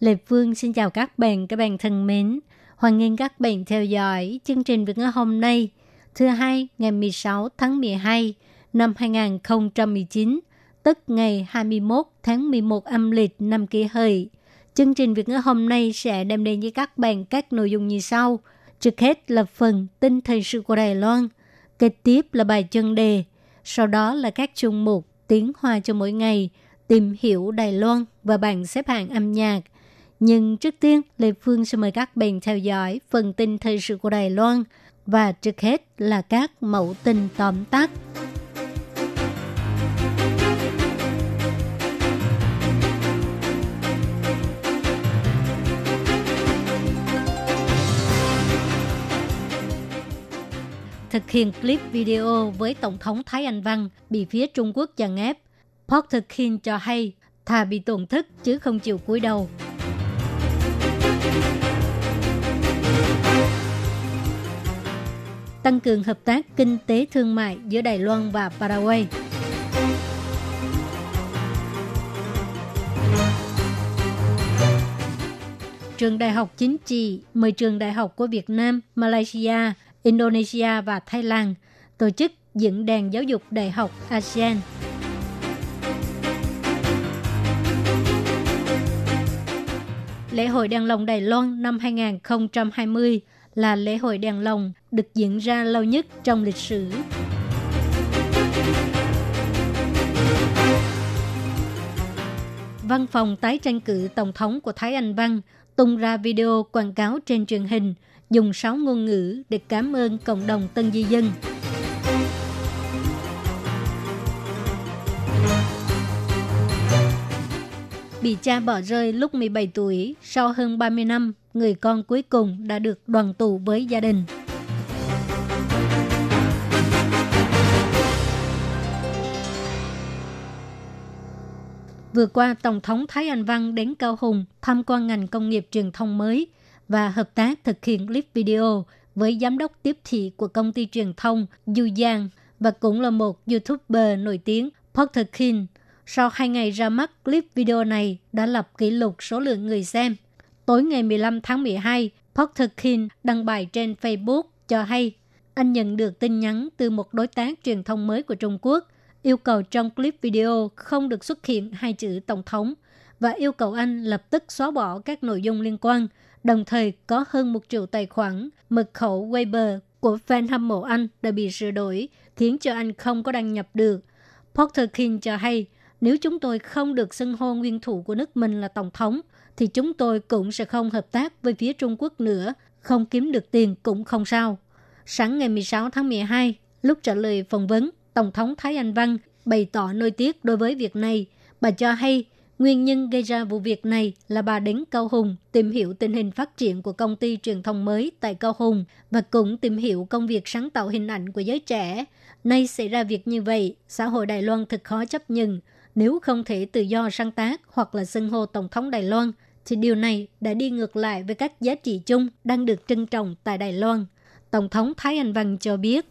Lê Phương xin chào các bạn, các bạn thân mến. Hoan nghênh các bạn theo dõi chương trình Việt ngữ hôm nay, thứ hai ngày 16 tháng 12 năm 2019, tức ngày 21 tháng 11 âm lịch năm kỷ hợi. Chương trình Việt ngữ hôm nay sẽ đem đến với các bạn các nội dung như sau. Trước hết là phần tin thời sự của Đài Loan, kế tiếp là bài chân đề, sau đó là các chung mục tiếng hoa cho mỗi ngày, tìm hiểu Đài Loan và bảng xếp hạng âm nhạc. Nhưng trước tiên, Lê Phương sẽ mời các bạn theo dõi phần tin thời sự của Đài Loan và trước hết là các mẫu tin tóm tắt. thực hiện clip video với Tổng thống Thái Anh Văn bị phía Trung Quốc chèn ép. Park Thực-hin cho hay thà bị tổn thất chứ không chịu cúi đầu. Tăng cường hợp tác kinh tế thương mại giữa Đài Loan và Paraguay. Trường Đại học Chính trị mời trường đại học của Việt Nam, Malaysia Indonesia và Thái Lan tổ chức diễn đàn giáo dục đại học ASEAN. Lễ hội đèn lồng Đài Loan năm 2020 là lễ hội đèn lồng được diễn ra lâu nhất trong lịch sử. Văn phòng tái tranh cử Tổng thống của Thái Anh Văn tung ra video quảng cáo trên truyền hình – dùng 6 ngôn ngữ để cảm ơn cộng đồng tân di dân. Bị cha bỏ rơi lúc 17 tuổi, sau hơn 30 năm, người con cuối cùng đã được đoàn tụ với gia đình. Vừa qua, Tổng thống Thái Anh Văn đến Cao Hùng tham quan ngành công nghiệp truyền thông mới và hợp tác thực hiện clip video với giám đốc tiếp thị của công ty truyền thông Du Giang và cũng là một YouTuber nổi tiếng Park King. Sau hai ngày ra mắt, clip video này đã lập kỷ lục số lượng người xem. Tối ngày 15 tháng 12, Porter King đăng bài trên Facebook cho hay anh nhận được tin nhắn từ một đối tác truyền thông mới của Trung Quốc yêu cầu trong clip video không được xuất hiện hai chữ Tổng thống và yêu cầu anh lập tức xóa bỏ các nội dung liên quan – Đồng thời có hơn một triệu tài khoản mật khẩu Weibo của fan hâm mộ anh đã bị sửa đổi, khiến cho anh không có đăng nhập được. Porter King cho hay, nếu chúng tôi không được xưng hô nguyên thủ của nước mình là Tổng thống, thì chúng tôi cũng sẽ không hợp tác với phía Trung Quốc nữa, không kiếm được tiền cũng không sao. Sáng ngày 16 tháng 12, lúc trả lời phỏng vấn, Tổng thống Thái Anh Văn bày tỏ nỗi tiếc đối với việc này. Bà cho hay Nguyên nhân gây ra vụ việc này là bà đến Cao Hùng tìm hiểu tình hình phát triển của công ty truyền thông mới tại Cao Hùng và cũng tìm hiểu công việc sáng tạo hình ảnh của giới trẻ. Nay xảy ra việc như vậy, xã hội Đài Loan thật khó chấp nhận. Nếu không thể tự do sáng tác hoặc là xưng hô Tổng thống Đài Loan, thì điều này đã đi ngược lại với các giá trị chung đang được trân trọng tại Đài Loan. Tổng thống Thái Anh Văn cho biết.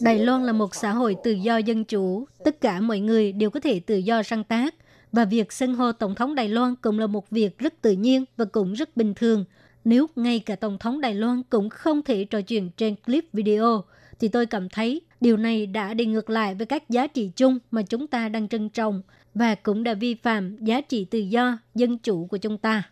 Đài Loan là một xã hội tự do dân chủ, tất cả mọi người đều có thể tự do sáng tác và việc xưng hô tổng thống Đài Loan cũng là một việc rất tự nhiên và cũng rất bình thường. Nếu ngay cả tổng thống Đài Loan cũng không thể trò chuyện trên clip video thì tôi cảm thấy điều này đã đi ngược lại với các giá trị chung mà chúng ta đang trân trọng và cũng đã vi phạm giá trị tự do, dân chủ của chúng ta.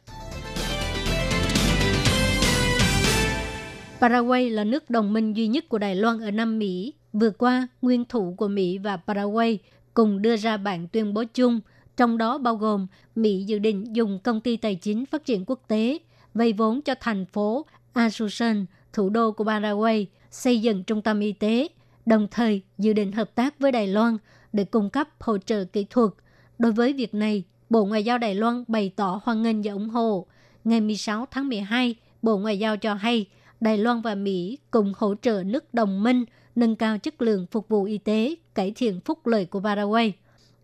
Paraguay là nước đồng minh duy nhất của Đài Loan ở Nam Mỹ. Vừa qua, nguyên thủ của Mỹ và Paraguay cùng đưa ra bản tuyên bố chung, trong đó bao gồm Mỹ dự định dùng công ty tài chính phát triển quốc tế vay vốn cho thành phố Asunción, thủ đô của Paraguay, xây dựng trung tâm y tế, đồng thời dự định hợp tác với Đài Loan để cung cấp hỗ trợ kỹ thuật. Đối với việc này, Bộ Ngoại giao Đài Loan bày tỏ hoan nghênh và ủng hộ. Ngày 16 tháng 12, Bộ Ngoại giao cho hay Đài Loan và Mỹ cùng hỗ trợ nước đồng minh nâng cao chất lượng phục vụ y tế, cải thiện phúc lợi của Paraguay.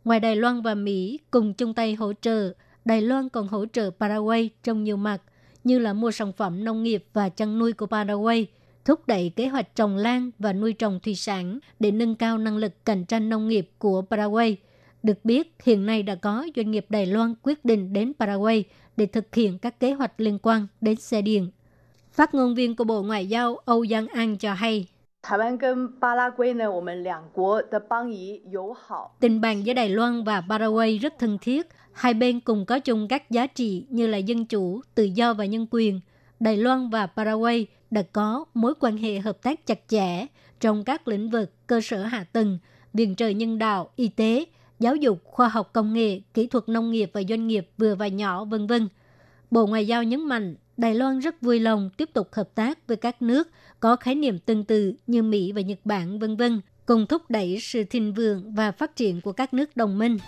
Ngoài Đài Loan và Mỹ cùng chung tay hỗ trợ, Đài Loan còn hỗ trợ Paraguay trong nhiều mặt, như là mua sản phẩm nông nghiệp và chăn nuôi của Paraguay, thúc đẩy kế hoạch trồng lan và nuôi trồng thủy sản để nâng cao năng lực cạnh tranh nông nghiệp của Paraguay. Được biết, hiện nay đã có doanh nghiệp Đài Loan quyết định đến Paraguay để thực hiện các kế hoạch liên quan đến xe điện. Phát ngôn viên của Bộ Ngoại giao Âu Giang An cho hay, Tình bạn giữa Đài Loan và Paraguay rất thân thiết. Hai bên cùng có chung các giá trị như là dân chủ, tự do và nhân quyền. Đài Loan và Paraguay đã có mối quan hệ hợp tác chặt chẽ trong các lĩnh vực cơ sở hạ tầng, viện trợ nhân đạo, y tế, giáo dục, khoa học công nghệ, kỹ thuật nông nghiệp và doanh nghiệp vừa và nhỏ, vân vân. Bộ Ngoại giao nhấn mạnh Đài Loan rất vui lòng tiếp tục hợp tác với các nước có khái niệm tương tự như Mỹ và Nhật Bản, vân vân, cùng thúc đẩy sự thịnh vượng và phát triển của các nước đồng minh.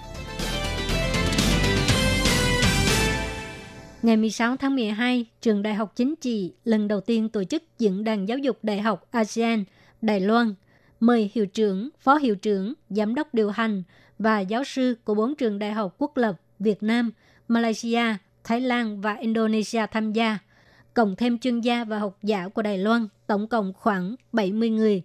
Ngày 16 tháng 12, Trường Đại học Chính trị lần đầu tiên tổ chức diễn đàn giáo dục đại học ASEAN Đài Loan, mời hiệu trưởng, phó hiệu trưởng, giám đốc điều hành và giáo sư của bốn trường đại học quốc lập Việt Nam, Malaysia, Thái Lan và Indonesia tham gia, cộng thêm chuyên gia và học giả của Đài Loan, tổng cộng khoảng 70 người,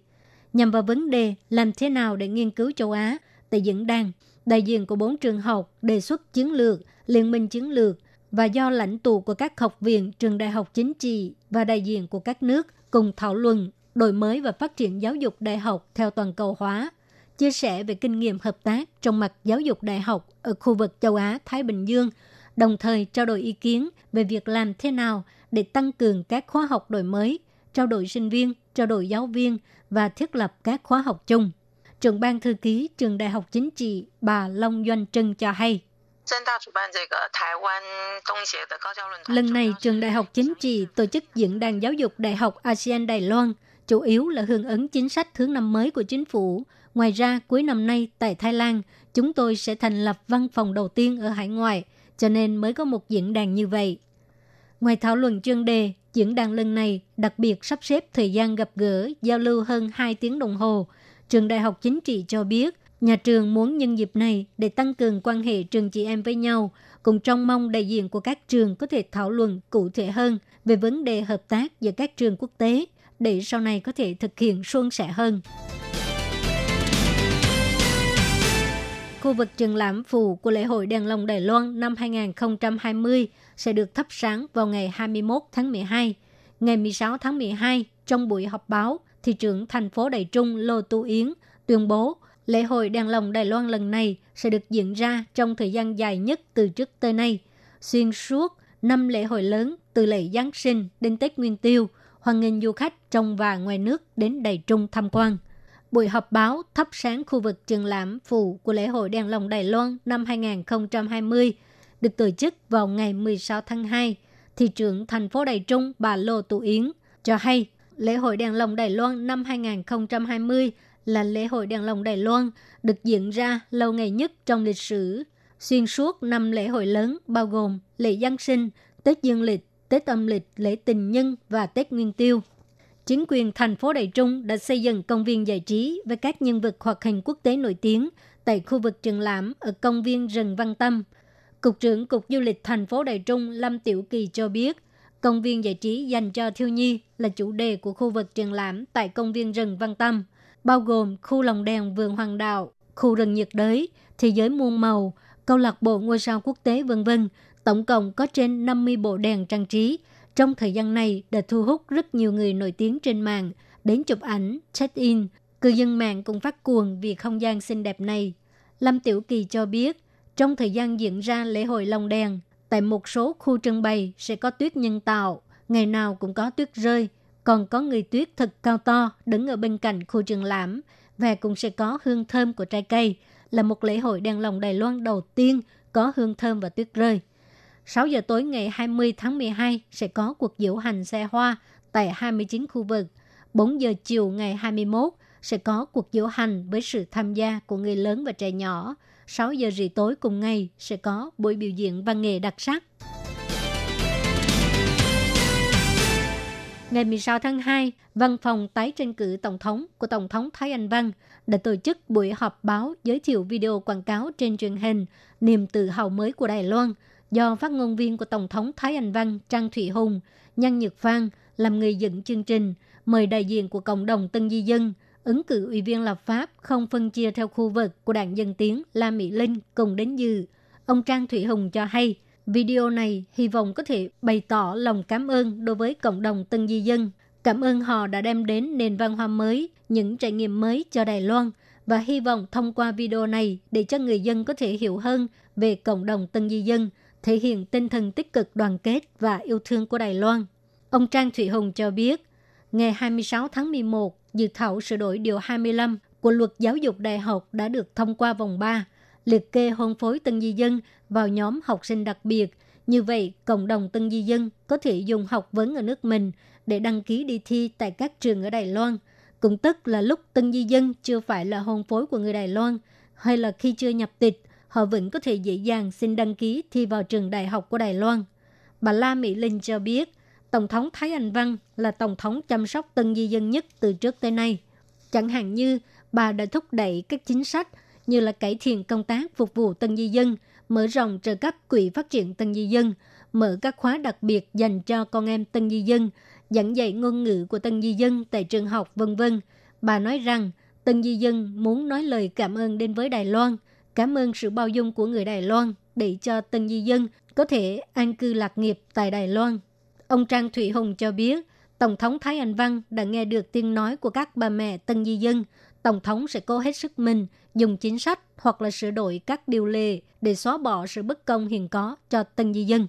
nhằm vào vấn đề làm thế nào để nghiên cứu châu Á tại diễn đàn. Đại diện của bốn trường học đề xuất chiến lược, liên minh chiến lược và do lãnh tụ của các học viện, trường đại học chính trị và đại diện của các nước cùng thảo luận đổi mới và phát triển giáo dục đại học theo toàn cầu hóa, chia sẻ về kinh nghiệm hợp tác trong mặt giáo dục đại học ở khu vực châu Á Thái Bình Dương – đồng thời trao đổi ý kiến về việc làm thế nào để tăng cường các khóa học đổi mới, trao đổi sinh viên, trao đổi giáo viên và thiết lập các khóa học chung. Trưởng ban thư ký Trường Đại học Chính trị bà Long Doanh Trân cho hay. Lần này, Trường Đại học Chính trị tổ chức diễn đàn giáo dục Đại học ASEAN Đài Loan, chủ yếu là hưởng ứng chính sách thứ năm mới của chính phủ. Ngoài ra, cuối năm nay tại Thái Lan, chúng tôi sẽ thành lập văn phòng đầu tiên ở hải ngoại – cho nên mới có một diễn đàn như vậy. Ngoài thảo luận chuyên đề, diễn đàn lần này đặc biệt sắp xếp thời gian gặp gỡ, giao lưu hơn 2 tiếng đồng hồ. Trường Đại học Chính trị cho biết, nhà trường muốn nhân dịp này để tăng cường quan hệ trường chị em với nhau, cùng trong mong đại diện của các trường có thể thảo luận cụ thể hơn về vấn đề hợp tác giữa các trường quốc tế để sau này có thể thực hiện suôn sẻ hơn. Khu vực trường lãm phù của lễ hội đèn lồng Đài Loan năm 2020 sẽ được thắp sáng vào ngày 21 tháng 12. Ngày 16 tháng 12, trong buổi họp báo, thị trưởng thành phố Đài Trung Lô Tu Yến tuyên bố lễ hội đèn lồng Đài Loan lần này sẽ được diễn ra trong thời gian dài nhất từ trước tới nay, xuyên suốt năm lễ hội lớn từ lễ Giáng sinh đến Tết Nguyên Tiêu, hoan nghênh du khách trong và ngoài nước đến Đài Trung tham quan buổi họp báo thắp sáng khu vực trường lãm phụ của lễ hội đèn lồng Đài Loan năm 2020 được tổ chức vào ngày 16 tháng 2. Thị trưởng thành phố Đài Trung bà Lô Tụ Yến cho hay lễ hội đèn lồng Đài Loan năm 2020 là lễ hội đèn lồng Đài Loan được diễn ra lâu ngày nhất trong lịch sử. Xuyên suốt năm lễ hội lớn bao gồm lễ Giáng sinh, Tết Dương lịch, Tết âm lịch, lễ tình nhân và Tết Nguyên tiêu chính quyền thành phố Đài Trung đã xây dựng công viên giải trí với các nhân vật hoạt hình quốc tế nổi tiếng tại khu vực trường lãm ở công viên rừng Văn Tâm. Cục trưởng Cục Du lịch thành phố Đài Trung Lâm Tiểu Kỳ cho biết, công viên giải trí dành cho thiếu nhi là chủ đề của khu vực trường lãm tại công viên rừng Văn Tâm, bao gồm khu lồng đèn vườn hoàng đạo, khu rừng nhiệt đới, thế giới muôn màu, câu lạc bộ ngôi sao quốc tế vân vân. Tổng cộng có trên 50 bộ đèn trang trí trong thời gian này đã thu hút rất nhiều người nổi tiếng trên mạng đến chụp ảnh, check-in. Cư dân mạng cũng phát cuồng vì không gian xinh đẹp này. Lâm Tiểu Kỳ cho biết, trong thời gian diễn ra lễ hội lồng đèn, tại một số khu trưng bày sẽ có tuyết nhân tạo, ngày nào cũng có tuyết rơi, còn có người tuyết thật cao to đứng ở bên cạnh khu trường lãm và cũng sẽ có hương thơm của trái cây, là một lễ hội đèn lồng Đài Loan đầu tiên có hương thơm và tuyết rơi. 6 giờ tối ngày 20 tháng 12 sẽ có cuộc diễu hành xe hoa tại 29 khu vực. 4 giờ chiều ngày 21 sẽ có cuộc diễu hành với sự tham gia của người lớn và trẻ nhỏ. 6 giờ rưỡi tối cùng ngày sẽ có buổi biểu diễn văn nghệ đặc sắc. Ngày 16 tháng 2, Văn phòng tái tranh cử Tổng thống của Tổng thống Thái Anh Văn đã tổ chức buổi họp báo giới thiệu video quảng cáo trên truyền hình Niềm tự hào mới của Đài Loan do phát ngôn viên của Tổng thống Thái Anh Văn Trang Thủy Hùng, Nhân Nhật Phan làm người dựng chương trình, mời đại diện của cộng đồng Tân Di Dân, ứng cử ủy viên lập pháp không phân chia theo khu vực của đảng Dân Tiến La Mỹ Linh cùng đến dự. Ông Trang Thủy Hùng cho hay, video này hy vọng có thể bày tỏ lòng cảm ơn đối với cộng đồng Tân Di Dân. Cảm ơn họ đã đem đến nền văn hóa mới, những trải nghiệm mới cho Đài Loan và hy vọng thông qua video này để cho người dân có thể hiểu hơn về cộng đồng Tân Di Dân, thể hiện tinh thần tích cực đoàn kết và yêu thương của Đài Loan. Ông Trang Thụy Hùng cho biết, ngày 26 tháng 11, dự thảo sửa đổi Điều 25 của luật giáo dục đại học đã được thông qua vòng 3, liệt kê hôn phối tân di dân vào nhóm học sinh đặc biệt. Như vậy, cộng đồng tân di dân có thể dùng học vấn ở nước mình để đăng ký đi thi tại các trường ở Đài Loan. Cũng tức là lúc tân di dân chưa phải là hôn phối của người Đài Loan, hay là khi chưa nhập tịch, họ vẫn có thể dễ dàng xin đăng ký thi vào trường đại học của Đài Loan. Bà La Mỹ Linh cho biết, Tổng thống Thái Anh Văn là Tổng thống chăm sóc tân di dân nhất từ trước tới nay. Chẳng hạn như bà đã thúc đẩy các chính sách như là cải thiện công tác phục vụ tân di dân, mở rộng trợ cấp quỹ phát triển tân di dân, mở các khóa đặc biệt dành cho con em tân di dân, giảng dạy ngôn ngữ của tân di dân tại trường học, vân vân. Bà nói rằng tân di dân muốn nói lời cảm ơn đến với Đài Loan, cảm ơn sự bao dung của người Đài Loan để cho tân di dân có thể an cư lạc nghiệp tại Đài Loan. Ông Trang Thủy Hùng cho biết, Tổng thống Thái Anh Văn đã nghe được tiếng nói của các bà mẹ tân di dân. Tổng thống sẽ cố hết sức mình dùng chính sách hoặc là sửa đổi các điều lệ để xóa bỏ sự bất công hiện có cho tân di dân.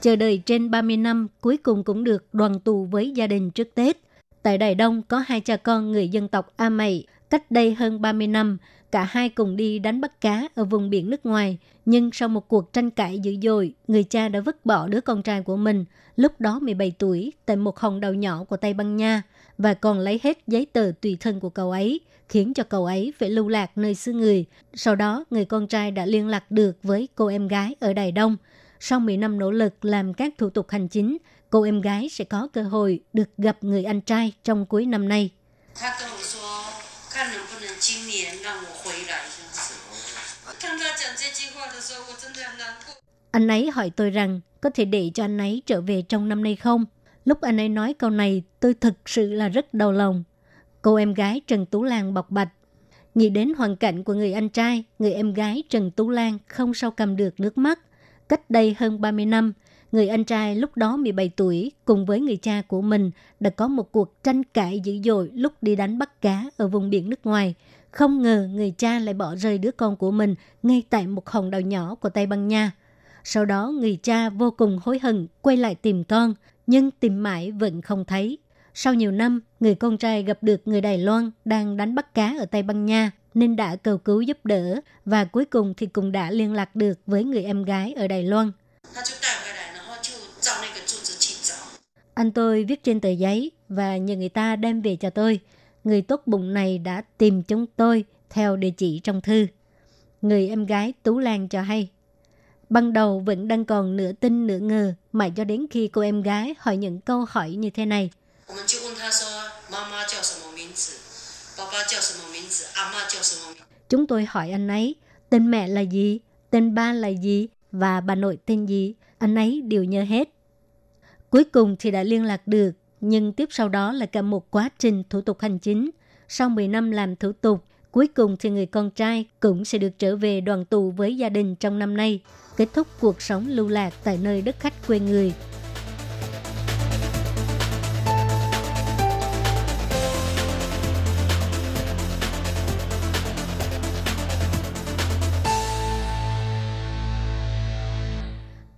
Chờ đợi trên 30 năm, cuối cùng cũng được đoàn tụ với gia đình trước Tết. Tại Đài Đông có hai cha con người dân tộc A Mày. Cách đây hơn 30 năm, cả hai cùng đi đánh bắt cá ở vùng biển nước ngoài. Nhưng sau một cuộc tranh cãi dữ dội, người cha đã vứt bỏ đứa con trai của mình, lúc đó 17 tuổi, tại một hòn đảo nhỏ của Tây Ban Nha, và còn lấy hết giấy tờ tùy thân của cậu ấy, khiến cho cậu ấy phải lưu lạc nơi xứ người. Sau đó, người con trai đã liên lạc được với cô em gái ở Đài Đông. Sau 10 năm nỗ lực làm các thủ tục hành chính, cô em gái sẽ có cơ hội được gặp người anh trai trong cuối năm nay. Anh ấy hỏi tôi rằng có thể để cho anh ấy trở về trong năm nay không? Lúc anh ấy nói câu này, tôi thực sự là rất đau lòng. Cô em gái Trần Tú Lan bộc bạch. Nghĩ đến hoàn cảnh của người anh trai, người em gái Trần Tú Lan không sao cầm được nước mắt. Cách đây hơn 30 năm, người anh trai lúc đó 17 tuổi cùng với người cha của mình đã có một cuộc tranh cãi dữ dội lúc đi đánh bắt cá ở vùng biển nước ngoài. Không ngờ người cha lại bỏ rơi đứa con của mình ngay tại một hòn đảo nhỏ của Tây Ban Nha. Sau đó người cha vô cùng hối hận quay lại tìm con, nhưng tìm mãi vẫn không thấy. Sau nhiều năm, người con trai gặp được người Đài Loan đang đánh bắt cá ở Tây Ban Nha nên đã cầu cứu giúp đỡ và cuối cùng thì cũng đã liên lạc được với người em gái ở Đài Loan. Anh tôi viết trên tờ giấy và nhờ người ta đem về cho tôi. Người tốt bụng này đã tìm chúng tôi theo địa chỉ trong thư. Người em gái Tú Lan cho hay. Ban đầu vẫn đang còn nửa tin nửa ngờ, mãi cho đến khi cô em gái hỏi những câu hỏi như thế này. Chúng tôi hỏi anh ấy, tên mẹ là gì, tên ba là gì và bà nội tên gì, anh ấy đều nhớ hết. Cuối cùng thì đã liên lạc được, nhưng tiếp sau đó là cả một quá trình thủ tục hành chính. Sau 10 năm làm thủ tục, cuối cùng thì người con trai cũng sẽ được trở về đoàn tụ với gia đình trong năm nay kết thúc cuộc sống lưu lạc tại nơi đất khách quê người.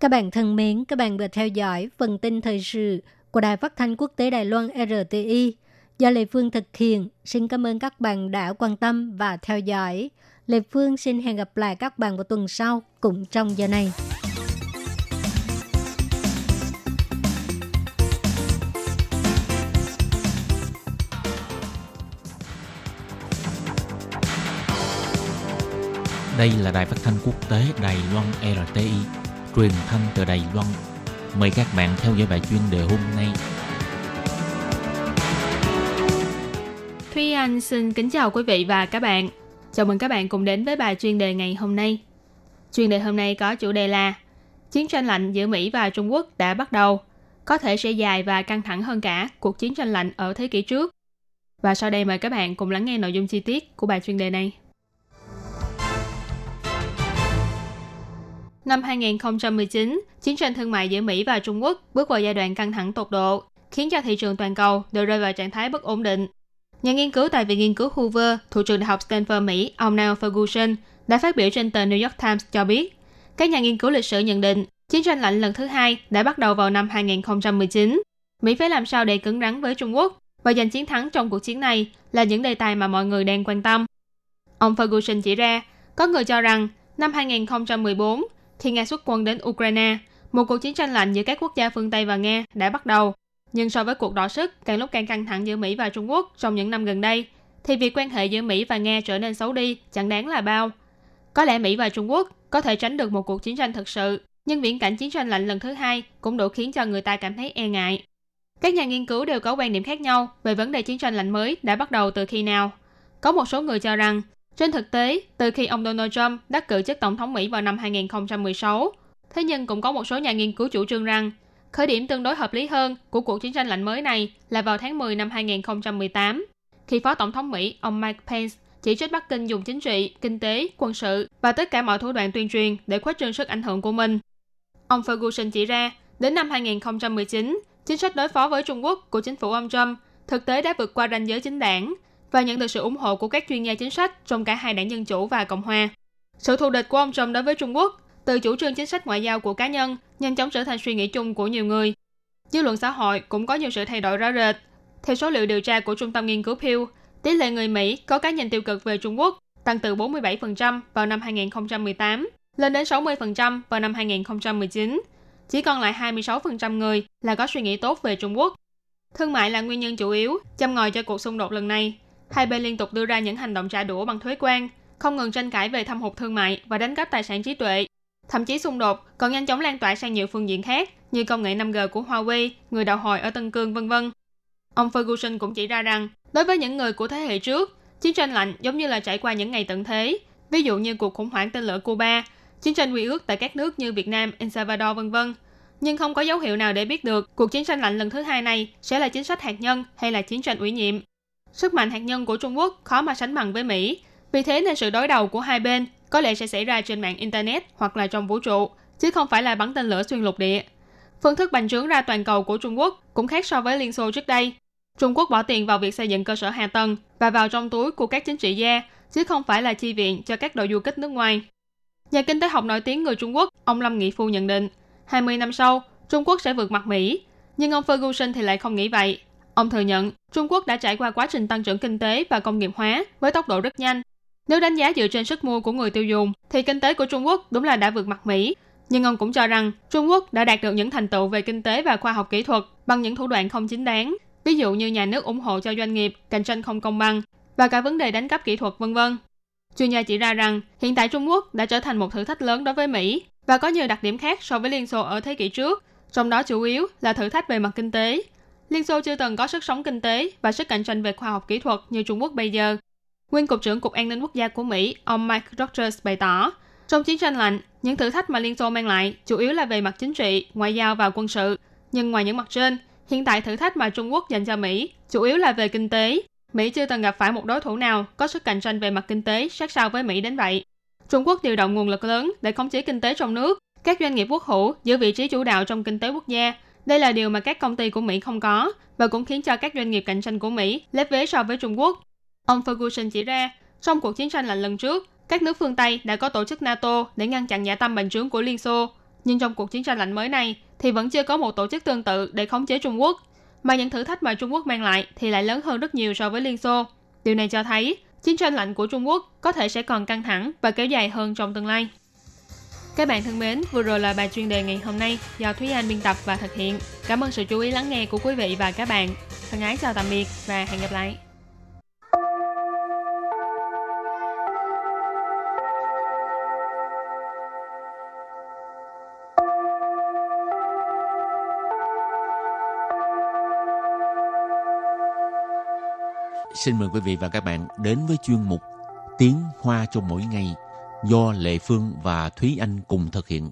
Các bạn thân mến, các bạn vừa theo dõi phần tin thời sự của Đài Phát thanh Quốc tế Đài Loan RTI do Lê Phương thực hiện. Xin cảm ơn các bạn đã quan tâm và theo dõi. Lê Phương xin hẹn gặp lại các bạn vào tuần sau cũng trong giờ này. Đây là đài phát thanh quốc tế Đài Loan RTI, truyền thanh từ Đài Loan. Mời các bạn theo dõi bài chuyên đề hôm nay Thúy Anh xin kính chào quý vị và các bạn. Chào mừng các bạn cùng đến với bài chuyên đề ngày hôm nay. Chuyên đề hôm nay có chủ đề là Chiến tranh lạnh giữa Mỹ và Trung Quốc đã bắt đầu, có thể sẽ dài và căng thẳng hơn cả cuộc chiến tranh lạnh ở thế kỷ trước. Và sau đây mời các bạn cùng lắng nghe nội dung chi tiết của bài chuyên đề này. Năm 2019, chiến tranh thương mại giữa Mỹ và Trung Quốc bước vào giai đoạn căng thẳng tột độ, khiến cho thị trường toàn cầu đều rơi vào trạng thái bất ổn định. Nhà nghiên cứu tại Viện Nghiên cứu Hoover thuộc trường Đại học Stanford Mỹ, ông Neil Ferguson, đã phát biểu trên tờ New York Times cho biết, các nhà nghiên cứu lịch sử nhận định chiến tranh lạnh lần thứ hai đã bắt đầu vào năm 2019. Mỹ phải làm sao để cứng rắn với Trung Quốc và giành chiến thắng trong cuộc chiến này là những đề tài mà mọi người đang quan tâm. Ông Ferguson chỉ ra, có người cho rằng năm 2014, khi Nga xuất quân đến Ukraine, một cuộc chiến tranh lạnh giữa các quốc gia phương Tây và Nga đã bắt đầu. Nhưng so với cuộc đọ sức càng lúc càng căng thẳng giữa Mỹ và Trung Quốc trong những năm gần đây, thì việc quan hệ giữa Mỹ và Nga trở nên xấu đi chẳng đáng là bao. Có lẽ Mỹ và Trung Quốc có thể tránh được một cuộc chiến tranh thực sự, nhưng viễn cảnh chiến tranh lạnh lần thứ hai cũng đủ khiến cho người ta cảm thấy e ngại. Các nhà nghiên cứu đều có quan điểm khác nhau về vấn đề chiến tranh lạnh mới đã bắt đầu từ khi nào. Có một số người cho rằng, trên thực tế, từ khi ông Donald Trump đắc cử chức tổng thống Mỹ vào năm 2016, thế nhưng cũng có một số nhà nghiên cứu chủ trương rằng khởi điểm tương đối hợp lý hơn của cuộc chiến tranh lạnh mới này là vào tháng 10 năm 2018, khi Phó Tổng thống Mỹ ông Mike Pence chỉ trích Bắc Kinh dùng chính trị, kinh tế, quân sự và tất cả mọi thủ đoạn tuyên truyền để khuếch trương sức ảnh hưởng của mình. Ông Ferguson chỉ ra, đến năm 2019, chính sách đối phó với Trung Quốc của chính phủ ông Trump thực tế đã vượt qua ranh giới chính đảng và nhận được sự ủng hộ của các chuyên gia chính sách trong cả hai đảng Dân Chủ và Cộng Hòa. Sự thù địch của ông Trump đối với Trung Quốc từ chủ trương chính sách ngoại giao của cá nhân nhanh chóng trở thành suy nghĩ chung của nhiều người. Dư luận xã hội cũng có nhiều sự thay đổi rõ rệt. Theo số liệu điều tra của Trung tâm Nghiên cứu Pew, tỷ lệ người Mỹ có cái nhìn tiêu cực về Trung Quốc tăng từ 47% vào năm 2018 lên đến 60% vào năm 2019. Chỉ còn lại 26% người là có suy nghĩ tốt về Trung Quốc. Thương mại là nguyên nhân chủ yếu, châm ngòi cho cuộc xung đột lần này. Hai bên liên tục đưa ra những hành động trả đũa bằng thuế quan, không ngừng tranh cãi về thâm hụt thương mại và đánh cắp tài sản trí tuệ. Thậm chí xung đột còn nhanh chóng lan tỏa sang nhiều phương diện khác như công nghệ 5G của Huawei, người đạo hồi ở Tân Cương, vân vân. Ông Ferguson cũng chỉ ra rằng, đối với những người của thế hệ trước, chiến tranh lạnh giống như là trải qua những ngày tận thế, ví dụ như cuộc khủng hoảng tên lửa Cuba, chiến tranh quy ước tại các nước như Việt Nam, El Salvador vân vân. Nhưng không có dấu hiệu nào để biết được cuộc chiến tranh lạnh lần thứ hai này sẽ là chính sách hạt nhân hay là chiến tranh ủy nhiệm. Sức mạnh hạt nhân của Trung Quốc khó mà sánh bằng với Mỹ, vì thế nên sự đối đầu của hai bên có lẽ sẽ xảy ra trên mạng Internet hoặc là trong vũ trụ, chứ không phải là bắn tên lửa xuyên lục địa. Phương thức bành trướng ra toàn cầu của Trung Quốc cũng khác so với Liên Xô trước đây. Trung Quốc bỏ tiền vào việc xây dựng cơ sở hạ tầng và vào trong túi của các chính trị gia, chứ không phải là chi viện cho các đội du kích nước ngoài. Nhà kinh tế học nổi tiếng người Trung Quốc, ông Lâm Nghị Phu nhận định, 20 năm sau, Trung Quốc sẽ vượt mặt Mỹ. Nhưng ông Ferguson thì lại không nghĩ vậy. Ông thừa nhận Trung Quốc đã trải qua quá trình tăng trưởng kinh tế và công nghiệp hóa với tốc độ rất nhanh. Nếu đánh giá dựa trên sức mua của người tiêu dùng, thì kinh tế của Trung Quốc đúng là đã vượt mặt Mỹ. Nhưng ông cũng cho rằng Trung Quốc đã đạt được những thành tựu về kinh tế và khoa học kỹ thuật bằng những thủ đoạn không chính đáng, ví dụ như nhà nước ủng hộ cho doanh nghiệp, cạnh tranh không công bằng và cả vấn đề đánh cắp kỹ thuật vân vân. Chuyên gia chỉ ra rằng hiện tại Trung Quốc đã trở thành một thử thách lớn đối với Mỹ và có nhiều đặc điểm khác so với Liên Xô ở thế kỷ trước, trong đó chủ yếu là thử thách về mặt kinh tế. Liên Xô chưa từng có sức sống kinh tế và sức cạnh tranh về khoa học kỹ thuật như Trung Quốc bây giờ. Nguyên Cục trưởng Cục An ninh Quốc gia của Mỹ, ông Mike Rogers bày tỏ, trong chiến tranh lạnh, những thử thách mà Liên Xô mang lại chủ yếu là về mặt chính trị, ngoại giao và quân sự. Nhưng ngoài những mặt trên, hiện tại thử thách mà Trung Quốc dành cho Mỹ chủ yếu là về kinh tế. Mỹ chưa từng gặp phải một đối thủ nào có sức cạnh tranh về mặt kinh tế sát sao với Mỹ đến vậy. Trung Quốc điều động nguồn lực lớn để khống chế kinh tế trong nước. Các doanh nghiệp quốc hữu giữ vị trí chủ đạo trong kinh tế quốc gia. Đây là điều mà các công ty của Mỹ không có và cũng khiến cho các doanh nghiệp cạnh tranh của Mỹ lép vế so với Trung Quốc. Ông Ferguson chỉ ra, trong cuộc chiến tranh lạnh lần trước, các nước phương Tây đã có tổ chức NATO để ngăn chặn nhã tâm bành trướng của Liên Xô. Nhưng trong cuộc chiến tranh lạnh mới này thì vẫn chưa có một tổ chức tương tự để khống chế Trung Quốc. Mà những thử thách mà Trung Quốc mang lại thì lại lớn hơn rất nhiều so với Liên Xô. Điều này cho thấy chiến tranh lạnh của Trung Quốc có thể sẽ còn căng thẳng và kéo dài hơn trong tương lai. Các bạn thân mến, vừa rồi là bài chuyên đề ngày hôm nay do Thúy Anh biên tập và thực hiện. Cảm ơn sự chú ý lắng nghe của quý vị và các bạn. Thân ái chào tạm biệt và hẹn gặp lại. xin mời quý vị và các bạn đến với chuyên mục Tiếng Hoa cho mỗi ngày do Lệ Phương và Thúy Anh cùng thực hiện.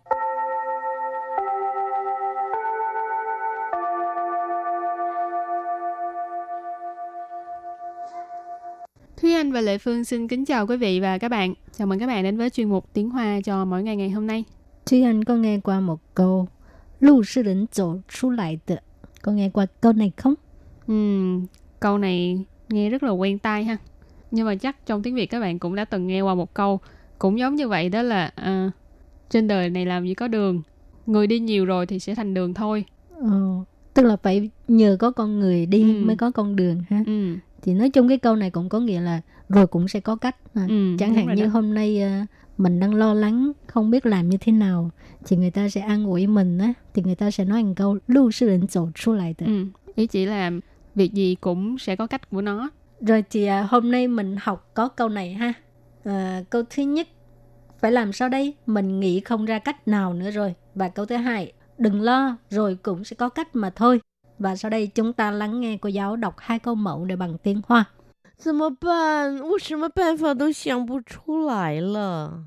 Thúy Anh và Lệ Phương xin kính chào quý vị và các bạn. Chào mừng các bạn đến với chuyên mục Tiếng Hoa cho mỗi ngày ngày hôm nay. Thúy Anh có nghe qua một câu Lưu sư đến走出来的. Có nghe qua câu này không? Ừm, câu này nghe rất là quen tai ha nhưng mà chắc trong tiếng việt các bạn cũng đã từng nghe qua một câu cũng giống như vậy đó là à, trên đời này làm gì có đường người đi nhiều rồi thì sẽ thành đường thôi ừ. tức là phải nhờ có con người đi ừ. mới có con đường ha ừ. thì nói chung cái câu này cũng có nghĩa là rồi cũng sẽ có cách à, ừ, chẳng hạn như đó. hôm nay à, mình đang lo lắng không biết làm như thế nào thì người ta sẽ an ủi mình á thì người ta sẽ nói một câu lưu sư đến chỗ lại ừ. ý chỉ là việc gì cũng sẽ có cách của nó. Rồi thì à, hôm nay mình học có câu này ha. À, câu thứ nhất phải làm sao đây? Mình nghĩ không ra cách nào nữa rồi. Và câu thứ hai đừng lo rồi cũng sẽ có cách mà thôi. Và sau đây chúng ta lắng nghe cô giáo đọc hai câu mẫu để bằng tiếng Hoa. 怎么办？我什么办法都想不出来了。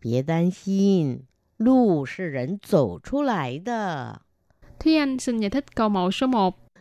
别担心，路是人走出来的。 Thúy Anh xin giải thích câu mẫu số 1.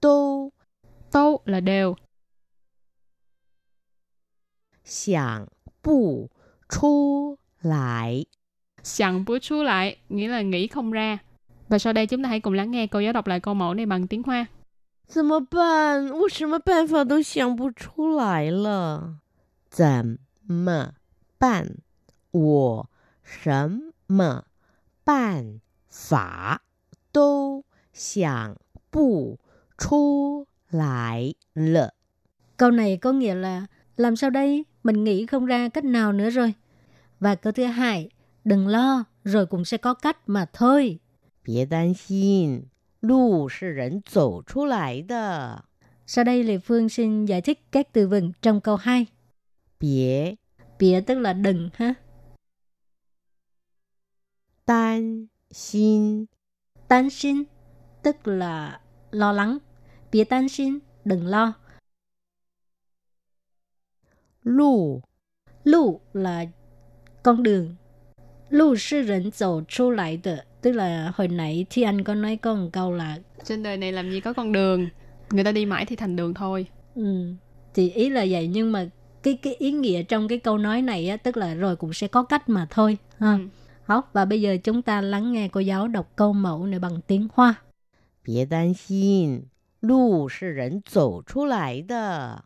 都 Tô là đều. 想不出来？ Sẵn bữa chú lại nghĩa là nghĩ không ra. Và sau đây chúng ta hãy cùng lắng nghe cô giáo đọc lại câu mẫu này bằng tiếng Hoa. 怎么办？我什么办法都想不出来了。怎么办？我什么办法都想不 出来了。 Câu này có nghĩa là làm sao đây? Mình nghĩ không ra cách nào nữa rồi. Và câu thứ hai, đừng lo, rồi cũng sẽ có cách mà thôi. 别担心，路是人走出来的。 Sau đây Lê Phương xin giải thích các từ vựng trong câu 2. 别 Bịa tức là đừng ha. 担心， Tan xin tức là lo lắng. Bịa tan xin, đừng lo. 路 Lù là con đường. Lù sư rỉnh dầu chu lại de. Tức là hồi nãy thì anh có nói có một câu là Trên đời này làm gì có con đường. Người ta đi mãi thì thành đường thôi. ừ, thì ý là vậy nhưng mà cái cái ý nghĩa trong cái câu nói này á, tức là rồi cũng sẽ có cách mà thôi ha. Ừ. Học và bây giờ chúng ta lắng nghe cô giáo đọc câu mẫu này bằng tiếng Hoa. 别担心， 路是人走出来的。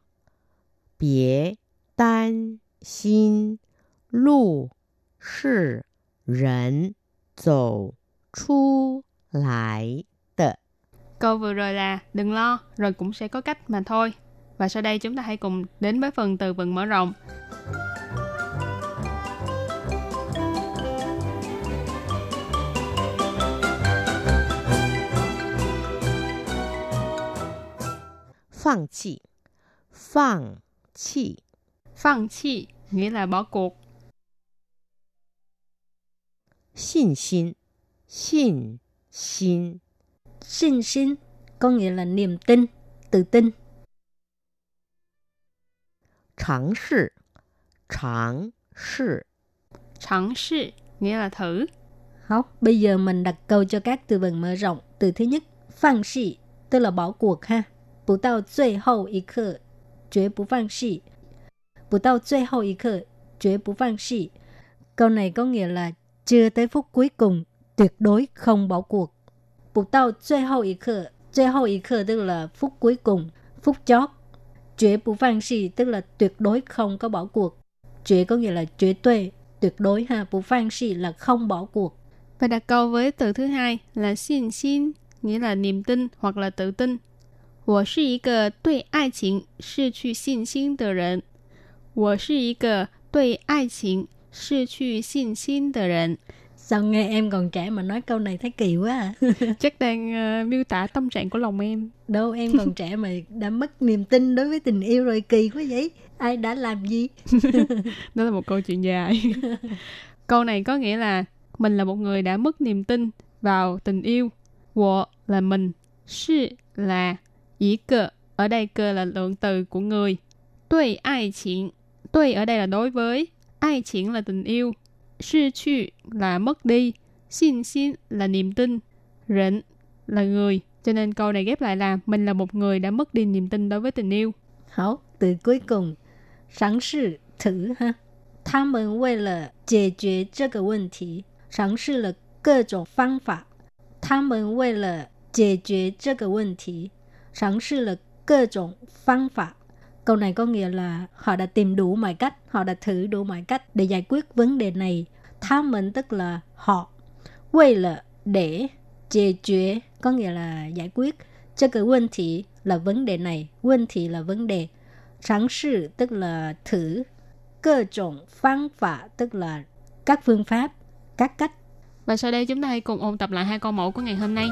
别担心，路是人走出来的。 Câu vừa rồi là đừng lo, rồi cũng sẽ có cách mà thôi. Và sau đây chúng ta hãy cùng đến với phần từ vựng mở rộng. 放弃，放弃， Phân chi nghĩa là bỏ cuộc. 信心，信心， Xin xin có nghĩa là niềm tin, tự tin. 尝试，尝试， Chẳng sự nghĩa là thử. Học, bây giờ mình đặt câu cho các từ vựng mở rộng. Từ thứ nhất, phang xì, tức là bỏ cuộc ha. Bù tao 最后一刻,绝不放弃. Bù tao 最后一刻,绝不放弃. Câu này có nghĩa là chưa tới phút cuối cùng, tuyệt đối không bỏ cuộc. Bù tao 最后一刻,最后一刻 tức là phút cuối cùng, phút chót. Tuyệt不放弃 tức là tuyệt đối không có bỏ cuộc. Tuyệt có nghĩa là tuyệt đối, tuyệt đối ha. Bù phang xì là không bỏ cuộc. Và đặt câu với từ thứ hai là xin xin nghĩa là niềm tin hoặc là tự tin. 我是一个对爱情失去信心的人。我是一个对爱情失去信心的人。 Sao nghe em còn trẻ mà nói câu này thấy kỳ quá à? Chắc đang ờ, miêu tả tâm trạng của lòng em. Đâu em còn trẻ mà đã mất niềm tin đối với tình yêu rồi kỳ quá vậy? Ai đã làm gì? Đó là một câu chuyện dài. câu này có nghĩa là mình là một người đã mất niềm tin vào tình yêu. Wo là mình, sư là ý cơ. Ở đây cơ là lượng từ của người. Đối ai chuyện. Đối ở đây là đối với. Ai chuyện là tình yêu. Sư chu là mất đi. Xin xin là niềm tin. Rịnh là người. Cho nên câu này ghép lại là mình là một người đã mất đi niềm tin đối với tình yêu. Hảo, từ cuối cùng, sáng sự thử ha. 他们为了解决这个问题，尝试了各种方法。他们为了解决这个问题， 尝试 là cơ trọng phương phạm Câu này có nghĩa là họ đã tìm đủ mọi cách, họ đã thử đủ mọi cách để giải quyết vấn đề này. Tha mình tức là họ. Quay là để giải quyết có nghĩa là giải quyết. Cho cái vấn thị là vấn đề này, vấn thị là vấn đề. Sáng sự tức là thử. Cơ trọng phương phạm tức là các phương pháp, các cách. Và sau đây chúng ta hãy cùng ôn tập lại hai câu mẫu của ngày hôm nay.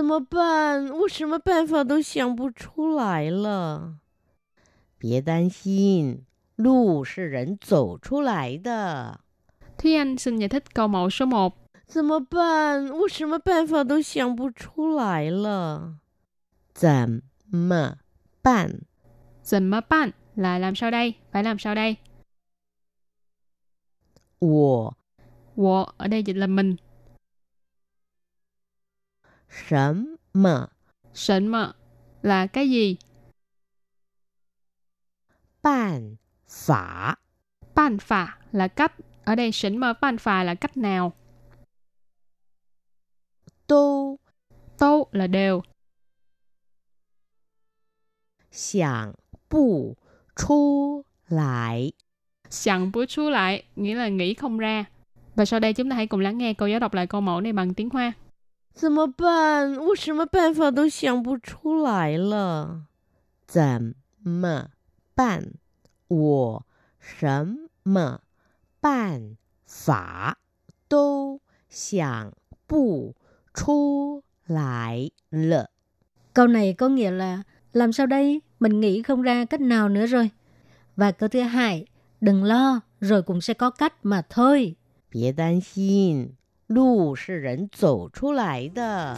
怎么办？我什么办法都想不出来了。别担心，路是人走出来的。 Thúy Anh xin giải thích câu mẫu số 1. 怎么办？我什么办法都想不出来了。怎么办？ Dần mơ ban là làm sao đây? Phải làm sao đây? 我 Wo ở đây dịch là mình. 什么 Sịnh mơ là cái gì? 办法？ Ban phà là cách. Ở đây sỉnh mơ ban phà là cách nào? 都 Tô là đều. 想不出来。 Sẵn bữa chú lại nghĩa là nghĩ không ra. Và sau đây chúng ta hãy cùng lắng nghe cô giáo đọc lại câu mẫu này bằng tiếng Hoa. 怎么办？我什么办法都想不出来了。怎么办？我什么办法都想不出来了。 Câu này có nghĩa là làm sao đây? Mình nghĩ không ra cách nào nữa rồi. Và câu thứ hai, đừng lo, rồi cũng sẽ có cách mà thôi. 别担心， 路是人走出来的。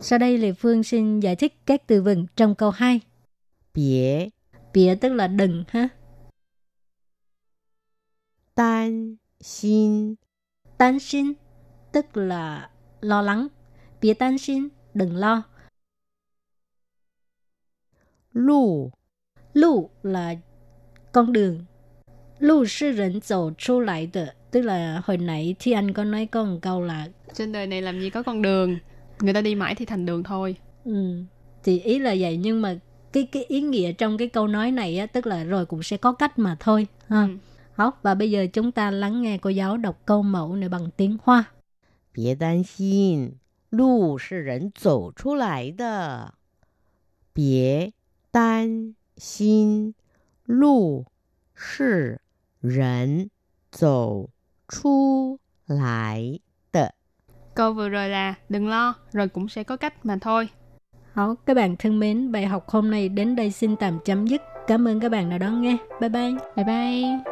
Sau đây Lê Phương xin giải thích các từ vựng trong câu 2. 别 Bịa tức là đừng ha. 担心， Tan xin tức là lo lắng. Bịa tan xin, đừng lo. 路 Lu là con đường. Lu sư rỉnh dầu chu lại de. Tức là hồi nãy thì anh có nói có một câu là Trên đời này làm gì có con đường. Người ta đi mãi thì thành đường thôi. Ừ, thì ý là vậy nhưng mà cái cái ý nghĩa trong cái câu nói này á, tức là rồi cũng sẽ có cách mà thôi ha. Ừ. Học và bây giờ chúng ta lắng nghe cô giáo đọc câu mẫu này bằng tiếng Hoa. 别担心，路是人走出来的。别担心，路是人走出来的。 Câu vừa rồi là đừng lo, rồi cũng sẽ có cách mà thôi. Học các bạn thân mến, bài học hôm nay đến đây xin tạm chấm dứt. Cảm ơn các bạn đã đón nghe. Bye bye. Bye bye.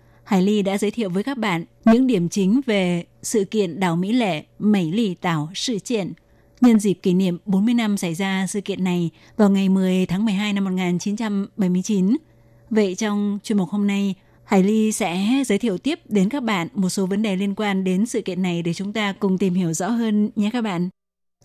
Hải Ly đã giới thiệu với các bạn những điểm chính về sự kiện đảo Mỹ lệ mẩy lì Tảo sự kiện. Nhân dịp kỷ niệm 40 năm xảy ra sự kiện này vào ngày 10 tháng 12 năm 1979. Vậy trong chuyên mục hôm nay, Hải Ly sẽ giới thiệu tiếp đến các bạn một số vấn đề liên quan đến sự kiện này để chúng ta cùng tìm hiểu rõ hơn nhé các bạn.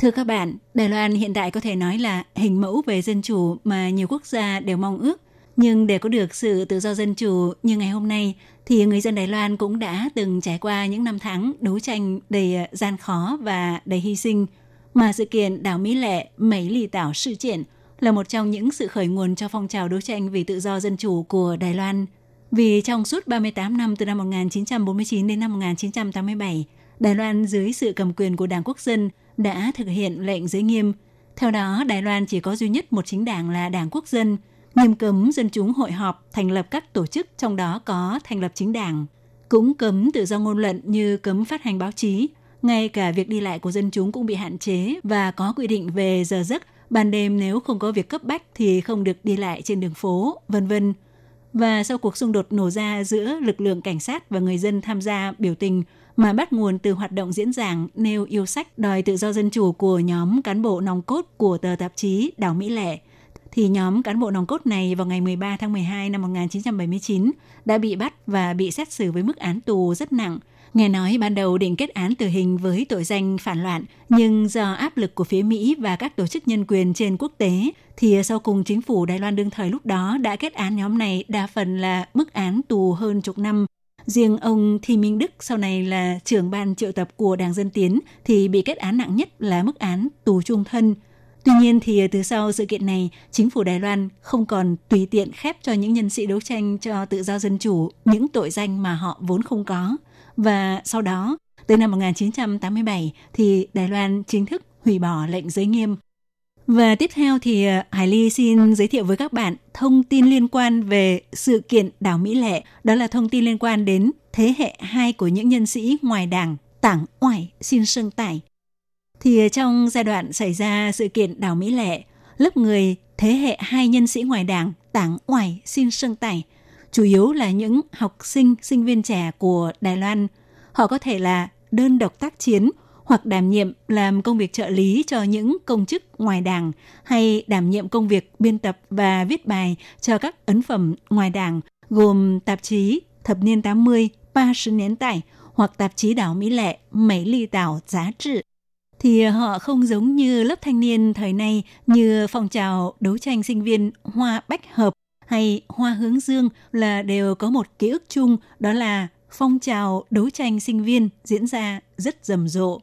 Thưa các bạn, Đài Loan hiện tại có thể nói là hình mẫu về dân chủ mà nhiều quốc gia đều mong ước. Nhưng để có được sự tự do dân chủ như ngày hôm nay thì người dân Đài Loan cũng đã từng trải qua những năm tháng đấu tranh đầy à, gian khó và đầy hy sinh. Mà sự kiện đảo Mỹ Lệ Mấy Lì Tảo sự triển là một trong những sự khởi nguồn cho phong trào đấu tranh vì tự do dân chủ của Đài Loan – vì trong suốt 38 năm từ năm 1949 đến năm 1987, Đài Loan dưới sự cầm quyền của Đảng Quốc dân đã thực hiện lệnh giới nghiêm. Theo đó, Đài Loan chỉ có duy nhất một chính đảng là Đảng Quốc dân, nghiêm cấm dân chúng hội họp, thành lập các tổ chức, trong đó có thành lập chính đảng. Cũng cấm tự do ngôn luận như cấm phát hành báo chí, ngay cả việc đi lại của dân chúng cũng bị hạn chế và có quy định về giờ giấc, ban đêm nếu không có việc cấp bách thì không được đi lại trên đường phố, vân vân. Và sau cuộc xung đột nổ ra giữa lực lượng cảnh sát và người dân tham gia biểu tình mà bắt nguồn từ hoạt động diễn giảng nêu yêu sách đòi tự do dân chủ của nhóm cán bộ nòng cốt của tờ tạp chí Đảo Mỹ Lệ, thì nhóm cán bộ nòng cốt này vào ngày 13 tháng 12 năm 1979 đã bị bắt và bị xét xử với mức án tù rất nặng. Nghe nói ban đầu định kết án tử hình với tội danh phản loạn, nhưng do áp lực của phía Mỹ và các tổ chức nhân quyền trên quốc tế thì sau cùng chính phủ Đài Loan đương thời lúc đó đã kết án nhóm này đa phần là mức án tù hơn chục năm. Riêng ông Thi Minh Đức sau này là trưởng ban triệu tập của Đảng Dân Tiến thì bị kết án nặng nhất là mức án tù trung thân. Tuy nhiên thì ờ, từ sau sự kiện này, chính phủ Đài Loan không còn tùy tiện khép cho những nhân sĩ đấu tranh cho tự do dân chủ những tội danh mà họ vốn không có. Và sau đó, từ năm 1987 thì Đài Loan chính thức hủy bỏ lệnh giới nghiêm và tiếp theo thì ờ, Hải Ly xin giới thiệu với các bạn thông tin liên quan về sự kiện đảo Mỹ Lệ. Đó là thông tin liên quan đến thế hệ hai của những nhân sĩ ngoài đảng Tảng Oải xin sưng tải. Thì trong giai đoạn xảy ra sự kiện đảo Mỹ Lệ, lớp người thế hệ hai nhân sĩ ngoài đảng tảng ngoài xin sân tài chủ yếu là những học sinh, sinh viên trẻ của Đài Loan. Họ có thể là đơn độc tác chiến hoặc đảm nhiệm làm công việc trợ lý cho những công chức ngoài đảng hay đảm nhiệm công việc biên tập và viết bài cho các ấn phẩm ngoài đảng gồm tạp chí thập niên 80, 30 niên tải hoặc tạp chí đảo Mỹ Lệ, Mỹ Ly Đảo Giá Trị thì họ không giống như lớp thanh niên thời nay như phong trào đấu tranh sinh viên Hoa Bách Hợp hay Hoa Hướng Dương là đều có một ký ức chung đó là phong trào đấu tranh sinh viên diễn ra rất rầm rộ.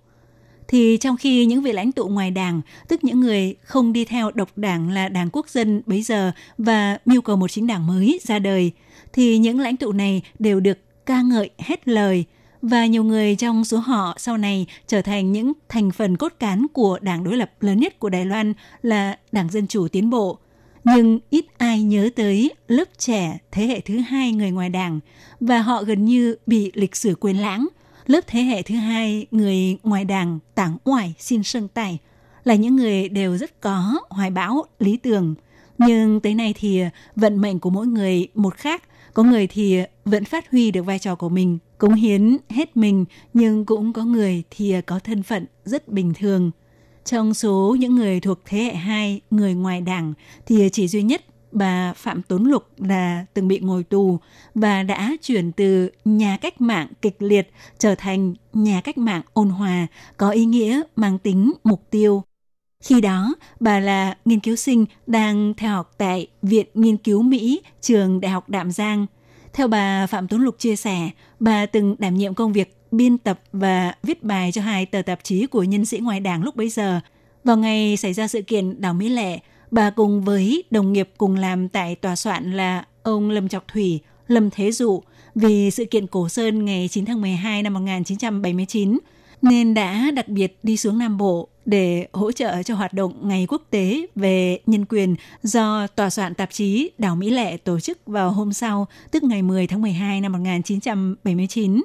Thì trong khi những vị lãnh tụ ngoài đảng, tức những người không đi theo độc đảng là đảng quốc dân bấy giờ và mưu cầu một chính đảng mới ra đời, thì những lãnh tụ này đều được ca ngợi hết lời và nhiều người trong số họ sau này trở thành những thành phần cốt cán của đảng đối lập lớn nhất của Đài Loan là Đảng Dân Chủ Tiến Bộ. Nhưng ít ai nhớ tới lớp trẻ thế hệ thứ hai người ngoài đảng và họ gần như bị lịch sử quên lãng – lớp thế hệ thứ hai người ngoài đảng tảng ngoài xin sân tài là những người đều rất có hoài bão, lý tưởng. Nhưng tới nay thì vận mệnh của mỗi người một khác có người thì vẫn phát huy được vai trò của mình cống hiến hết mình nhưng cũng có người thì có thân phận rất bình thường trong số những người thuộc thế hệ hai người ngoài đảng thì chỉ duy nhất bà Phạm Tốn Lục là từng bị ngồi tù và đã chuyển từ nhà cách mạng kịch liệt trở thành nhà cách mạng ôn hòa, có ý nghĩa mang tính mục tiêu. Khi đó, bà là nghiên cứu sinh đang theo học tại Viện Nghiên cứu Mỹ, trường Đại học Đạm Giang. Theo bà Phạm Tuấn Lục chia sẻ, bà từng đảm nhiệm công việc biên tập và viết bài cho hai tờ tạp chí của nhân sĩ ngoài đảng lúc bấy giờ Vào ngày xảy ra sự kiện đảo Mỹ Lệ, bà cùng với đồng nghiệp cùng làm tại tòa soạn là ông Lâm Trọc Thủy, Lâm Thế Dụ vì sự kiện Cổ Sơn ngày 9 tháng 12 năm 1979 nên đã đặc biệt đi xuống Nam Bộ để hỗ trợ cho hoạt động Ngày Quốc tế về Nhân quyền do tòa soạn tạp chí Đảo Mỹ Lệ tổ chức vào hôm sau, tức ngày 10 tháng 12 năm 1979.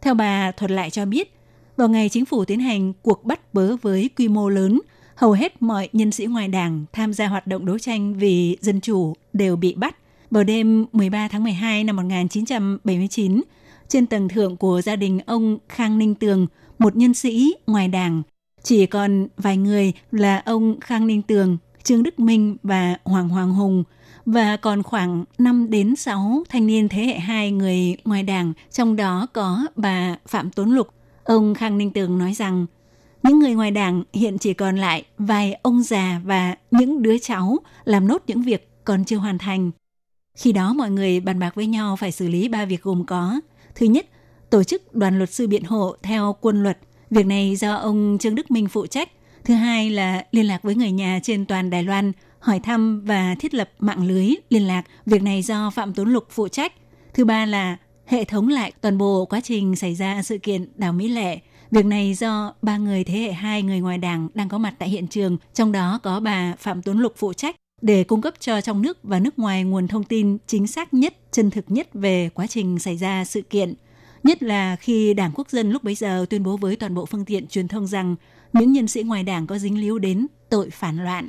Theo bà thuật lại cho biết, vào ngày chính phủ tiến hành cuộc bắt bớ với quy mô lớn, hầu hết mọi nhân sĩ ngoài đảng tham gia hoạt động đấu tranh vì dân chủ đều bị bắt. Vào đêm 13 tháng 12 năm 1979, trên tầng thượng của gia đình ông Khang Ninh Tường, một nhân sĩ ngoài đảng, chỉ còn vài người là ông Khang Ninh Tường, Trương Đức Minh và Hoàng Hoàng Hùng và còn khoảng 5 đến 6 thanh niên thế hệ 2 người ngoài đảng, trong đó có bà Phạm Tốn Lục. Ông Khang Ninh Tường nói rằng những người ngoài đảng hiện chỉ còn lại vài ông già và những đứa cháu làm nốt những việc còn chưa hoàn thành. Khi đó mọi người bàn bạc với nhau phải xử lý ba việc gồm có. Thứ nhất, tổ chức đoàn luật sư biện hộ theo quân luật. Việc này do ông Trương Đức Minh phụ trách. Thứ hai là liên lạc với người nhà trên toàn Đài Loan, hỏi thăm và thiết lập mạng lưới liên lạc. Việc này do Phạm Tuấn Lục phụ trách. Thứ ba là hệ thống lại toàn bộ quá trình xảy ra sự kiện đảo Mỹ Lệ. Việc này do ba người thế hệ hai người ngoài đảng đang có mặt tại hiện trường, trong đó có bà Phạm Tuấn Lục phụ trách để cung cấp cho trong nước và nước ngoài nguồn thông tin chính xác nhất, chân thực nhất về quá trình xảy ra sự kiện. Nhất là khi Đảng Quốc dân lúc bấy giờ tuyên bố với toàn bộ phương tiện truyền thông rằng những nhân sĩ ngoài đảng có dính líu đến tội phản loạn.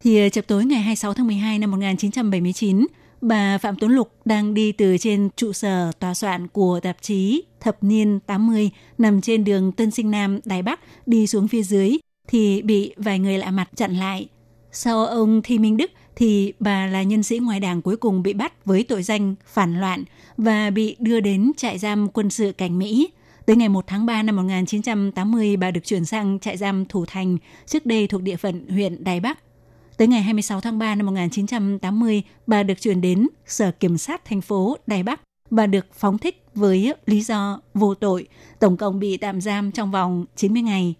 Thì ờ, chập tối ngày 26 tháng 12 năm 1979, bà Phạm Tuấn Lục đang đi từ trên trụ sở tòa soạn của tạp chí Thập niên 80 nằm trên đường Tân Sinh Nam, Đài Bắc đi xuống phía dưới thì bị vài người lạ mặt chặn lại. Sau ông Thi Minh Đức thì bà là nhân sĩ ngoài đảng cuối cùng bị bắt với tội danh phản loạn và bị đưa đến trại giam quân sự cảnh Mỹ. Tới ngày 1 tháng 3 năm 1980, bà được chuyển sang trại giam Thủ Thành, trước đây thuộc địa phận huyện Đài Bắc. Tới ngày 26 tháng 3 năm 1980, bà được chuyển đến Sở Kiểm sát thành phố Đài Bắc. Bà được phóng thích với lý do vô tội, tổng cộng bị tạm giam trong vòng 90 ngày.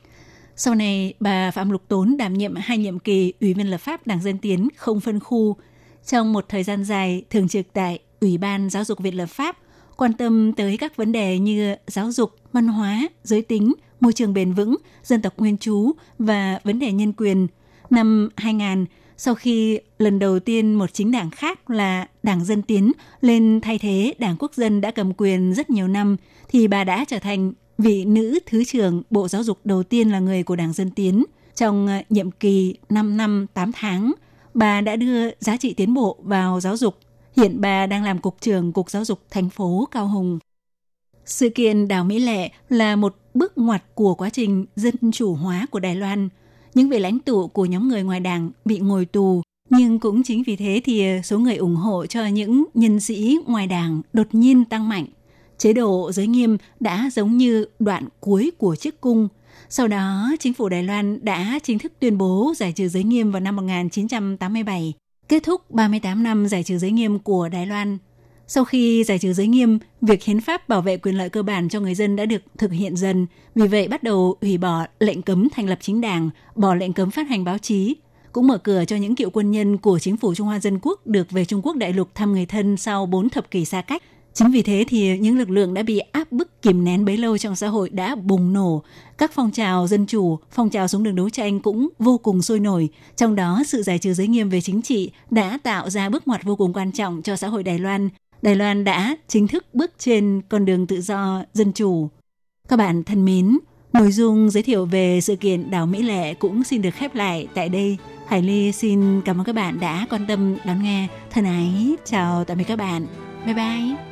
Sau này, bà Phạm Lục Tốn đảm nhiệm hai nhiệm kỳ Ủy viên lập pháp Đảng Dân Tiến không phân khu. Trong một thời gian dài, thường trực tại Ủy ban Giáo dục Viện lập pháp, quan tâm tới các vấn đề như giáo dục, văn hóa, giới tính, môi trường bền vững, dân tộc nguyên trú và vấn đề nhân quyền. Năm 2000, sau khi lần đầu tiên một chính đảng khác là Đảng Dân Tiến lên thay thế Đảng Quốc dân đã cầm quyền rất nhiều năm, thì bà đã trở thành vị nữ Thứ trưởng Bộ Giáo dục đầu tiên là người của Đảng Dân Tiến. Trong ờ, nhiệm kỳ 5 năm 8 tháng, bà đã đưa giá trị tiến bộ vào giáo dục. Hiện bà đang làm Cục trưởng Cục Giáo dục thành phố Cao Hùng. Sự kiện Đảo Mỹ Lệ là một bước ngoặt của quá trình dân chủ hóa của Đài Loan. Những vị lãnh tụ của nhóm người ngoài đảng bị ngồi tù, nhưng cũng chính vì thế thì ờ, số người ủng hộ cho những nhân sĩ ngoài đảng đột nhiên tăng mạnh – Chế độ giới nghiêm đã giống như đoạn cuối của chiếc cung. Sau đó, chính phủ Đài Loan đã chính thức tuyên bố giải trừ giới nghiêm vào năm 1987, kết thúc 38 năm giải trừ giới nghiêm của Đài Loan. Sau khi giải trừ giới nghiêm, việc hiến pháp bảo vệ quyền lợi cơ bản cho người dân đã được thực hiện dần, vì vậy bắt đầu hủy bỏ lệnh cấm thành lập chính đảng, bỏ lệnh cấm phát hành báo chí, cũng mở cửa cho những cựu quân nhân của chính phủ Trung Hoa Dân Quốc được về Trung Quốc đại lục thăm người thân sau 4 thập kỷ xa cách. Chính vì thế thì những lực lượng đã bị áp bức kìm nén bấy lâu trong xã hội đã bùng nổ. Các phong trào dân chủ, phong trào xuống đường đấu tranh cũng vô cùng sôi nổi. Trong đó, sự giải trừ giới nghiêm về chính trị đã tạo ra bước ngoặt vô cùng quan trọng cho xã hội Đài Loan. Đài Loan đã chính thức bước trên con đường tự do, dân chủ. Các bạn thân mến, nội dung giới thiệu về sự kiện đảo Mỹ Lệ cũng xin được khép lại tại đây. Hải Ly xin cảm ơn các bạn đã quan tâm đón nghe. Thân ái, chào tạm biệt các bạn. Bye bye.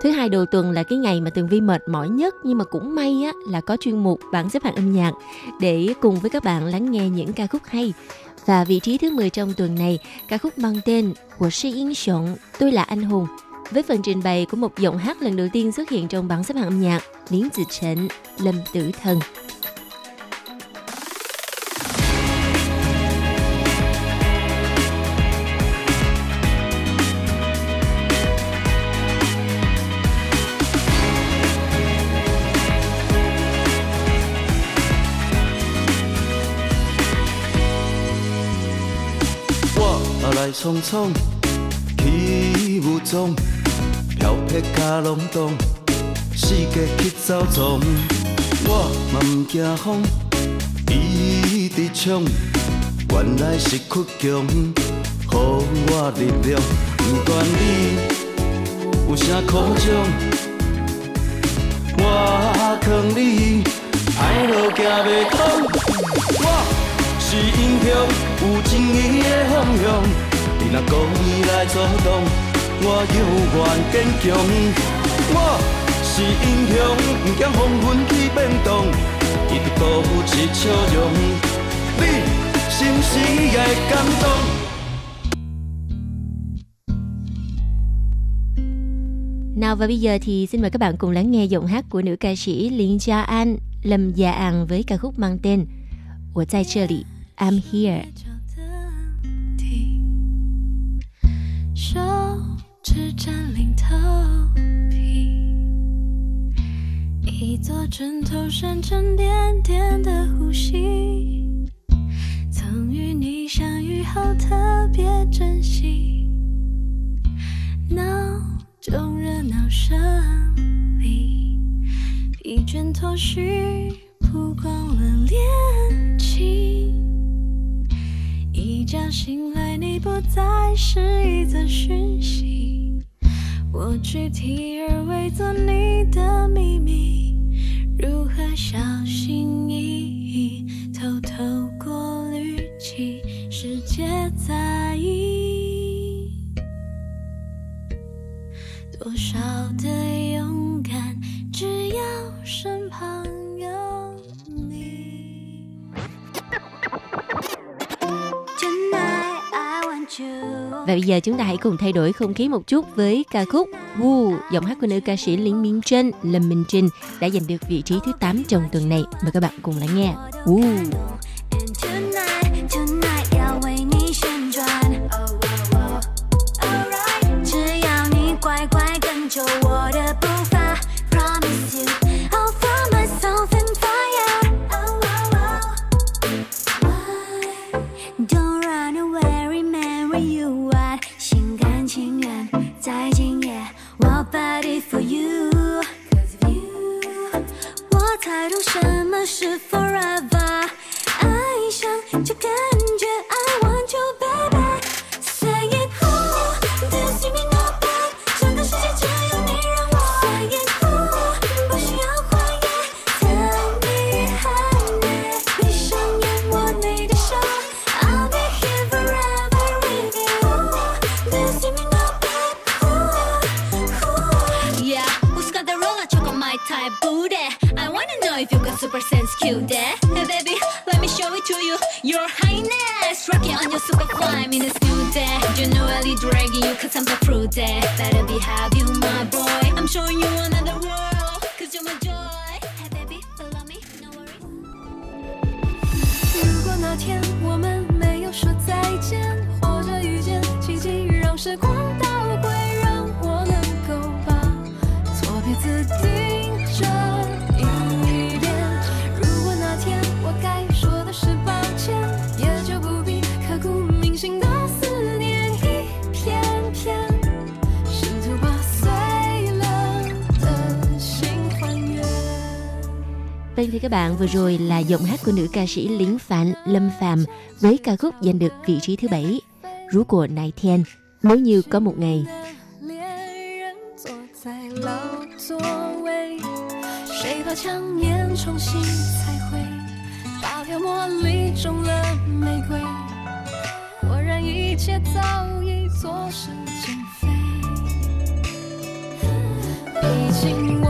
Thứ hai đầu tuần là cái ngày mà Tường Vi mệt mỏi nhất nhưng mà cũng may á là có chuyên mục bảng xếp hạng âm nhạc để cùng với các bạn lắng nghe những ca khúc hay. Và vị trí thứ 10 trong tuần này, ca khúc mang tên của Si Yên Xuân Tôi là anh hùng. Với phần trình bày của một giọng hát lần đầu tiên xuất hiện trong bảng xếp hạng âm nhạc, Liến Tử Trịnh, Lâm Tử Thần. 匆匆，起雾中，飘撇卡拢动，世界去走闯。我嘛毋惊风，一直冲，原来是倔强，予我力量。不管你有啥苦衷，我劝你，歹路行袂通。我是英雄，有正义的方向。你若故意来阻挡，我永远坚强。我是英雄，不惊风云去变动，一直保持笑容。你是不是也会感动？ Nào và bây giờ thì xin mời các bạn cùng lắng nghe giọng hát của nữ ca sĩ Liên Gia An, Lâm Gia An với ca khúc mang tên 我在这里 I'm Here。 手指占领头皮，一座枕头山沉甸甸的呼吸。曾与你相遇后特别珍惜，闹钟热闹声里，疲倦脱序，曝光了恋情。一觉醒来，不再是一则讯息。我具体而伪作你的秘密，如何小心翼翼，Và bây giờ chúng ta hãy cùng thay đổi không khí một chút với ca khúc Wu, giọng hát của nữ ca sĩ Lý Minh Trân, Lâm Minh Trinh đã giành được vị trí thứ 8 trong tuần này. Mời các bạn cùng lắng nghe. Woo. promise forever. my type booty? I wanna know if you got super sense cute eh? Hey baby, let me show it to you. Your highness, rocking on your super climb in a new day. Genuinely dragging you cause I'm the fruit day. Better be happy, my boy. I'm showing you another world, cause you're my joy. Hey baby, follow me, no worries. 如果那天我们没有说再见，或者遇见奇迹，让时光倒 Vâng thưa các bạn, vừa rồi là giọng hát của nữ ca sĩ Lính Phạn Lâm Phàm với ca khúc giành được vị trí thứ bảy, Rú của Nại Thiên. Nếu như có một ngày 恋人坐在老座位，谁把强颜重新彩绘，把漂茉莉种了玫瑰，果然一切早已作势尽非。毕竟我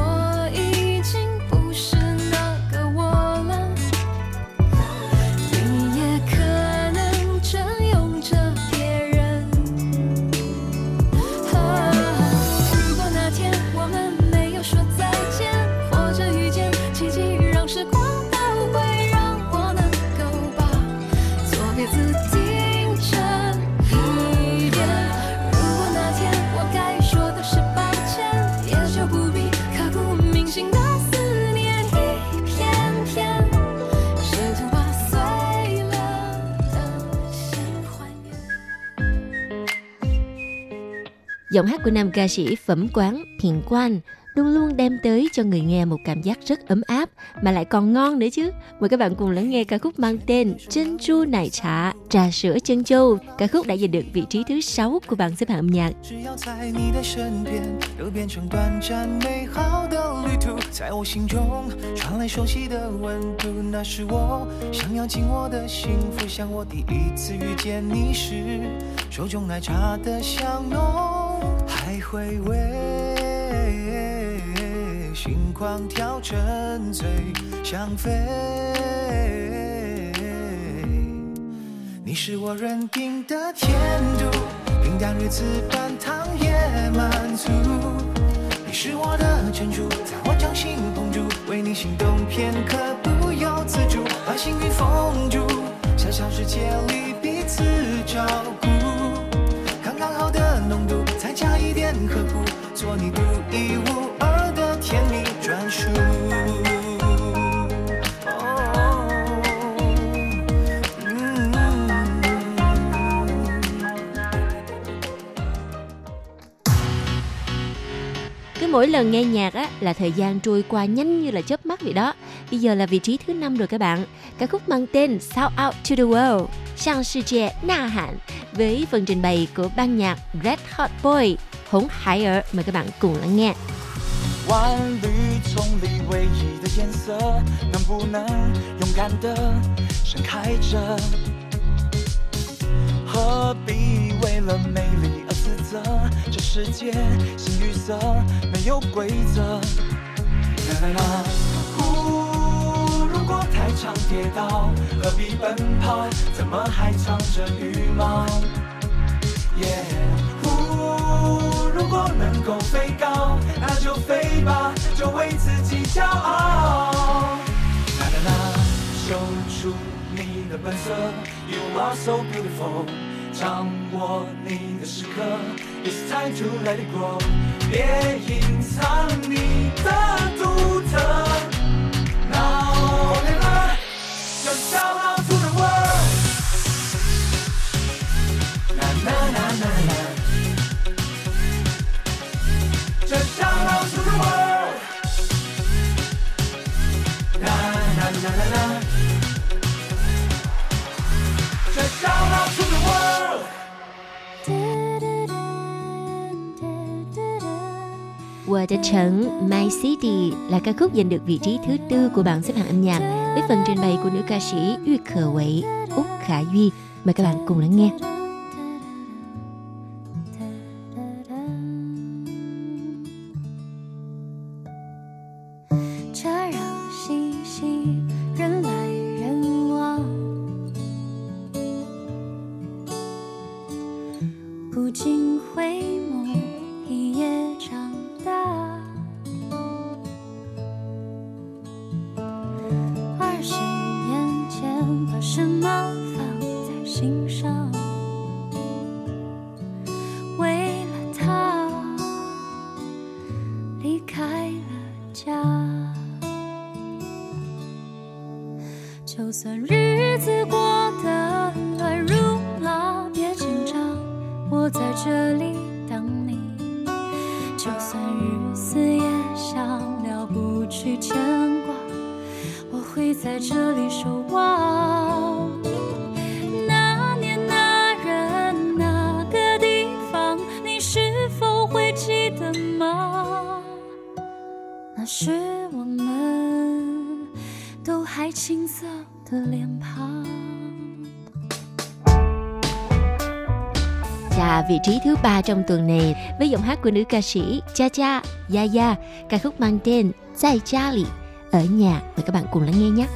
Giọng hát của nam ca sĩ Phẩm Quán Thiền Quan luôn luôn đem tới cho người nghe một cảm giác rất ấm áp mà lại còn ngon nữa chứ. Mời các bạn cùng lắng nghe ca khúc mang tên Chân chu nải trà, trà sữa chân châu. Ca khúc đã giành được vị trí thứ 6 của bảng xếp hạng âm nhạc. 只要在你的身边，都变成短暂美好的旅途，在我心中传来熟悉的温度，那是我想要紧握的幸福。像我第一次遇见你时，手中奶茶的香浓， 还回味，心狂跳，沉醉，想飞。你是我认定的甜度，平淡日子半糖也满足。你是我的珍珠，在我掌心捧住，为你心动片刻不由自主，把幸运封住，小小世界里彼此照顾，做你独一无二的甜蜜专属。Cứ mỗi lần nghe nhạc á là thời gian trôi qua nhanh như là chớp mắt vậy đó. Bây giờ là vị trí thứ năm rồi các bạn. Ca khúc mang tên Shout Out to the World, Sang 世界呐喊 với phần trình bày của ban nhạc Red Hot Boy, Hống Hải ở. Mời các bạn cùng lắng nghe. 万绿丛里唯一的颜色，能不能勇敢的盛开着？何必为了美丽而自责？这世界新绿色，没有规则。啦啦啦，如果太常跌倒，何必奔跑？怎么还藏着羽毛？耶，呼，如果能够飞高，那就飞吧，就为自己骄傲。啦啦啦，秀出你的本色，You are so beautiful。掌握你的时刻，It's time to let it grow。别隐藏你的独特。What a Trấn My City là ca khúc giành được vị trí thứ tư của bảng xếp hạng âm nhạc với phần trình bày của nữ ca sĩ Yu Khờ Quậy, Úc Khả Duy. Mời các bạn cùng lắng nghe. Vị trí thứ ba trong tuần này với giọng hát của nữ ca sĩ Cha Cha Yaya, ca khúc mang tên Zai Cha Li, ở nhà. Mời các bạn cùng lắng nghe nhé.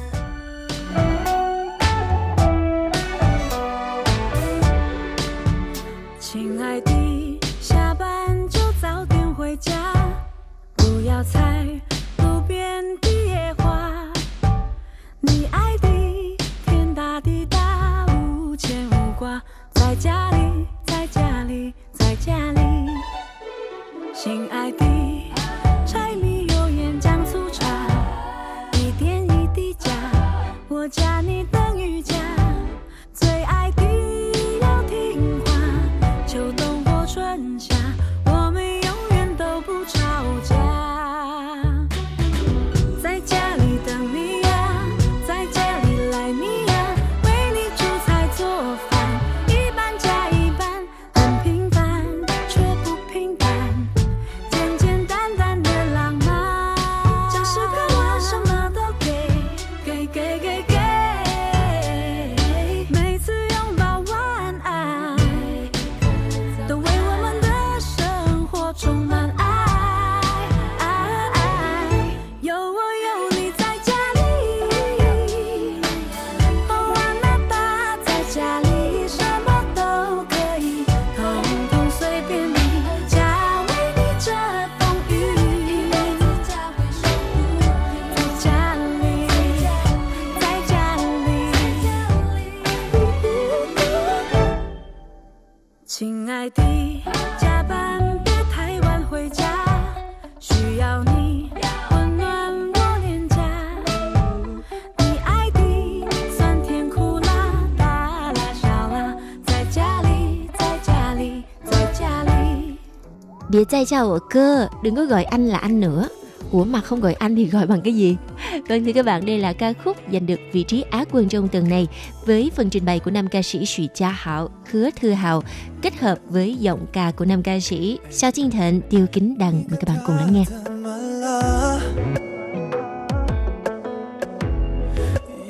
Địa trai chào ở cơ, đừng có gọi anh là anh nữa. Ủa mà không gọi anh thì gọi bằng cái gì? Vâng thưa các bạn, đây là ca khúc giành được vị trí Á quân trong tuần này với phần trình bày của nam ca sĩ Sủy Cha Hảo, Hứa Thư Hào kết hợp với giọng ca của nam ca sĩ Sao Chiên Thịnh, Tiêu Kính Đằng. Mời các bạn cùng lắng nghe. 怎么了？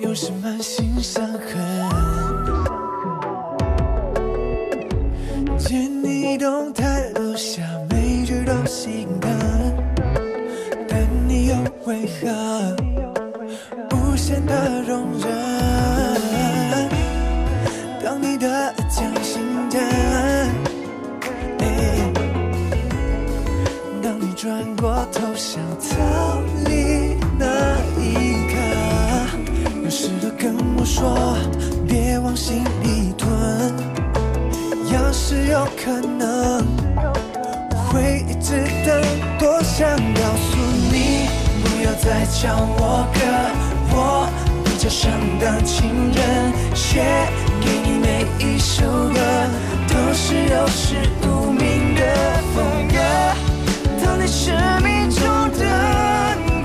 有什么心伤痕？见你动态留下每句都 心疼，但你又为何无限的容忍？当你的将心灯。哎当你转过头想逃离那一刻，有事都跟我说，别往心里吞。要是有可能，会一直等。多想告诉你，不要再叫我哥，我比较想当情人，写给你每一首歌，都是有始无明的风格。当你生命中的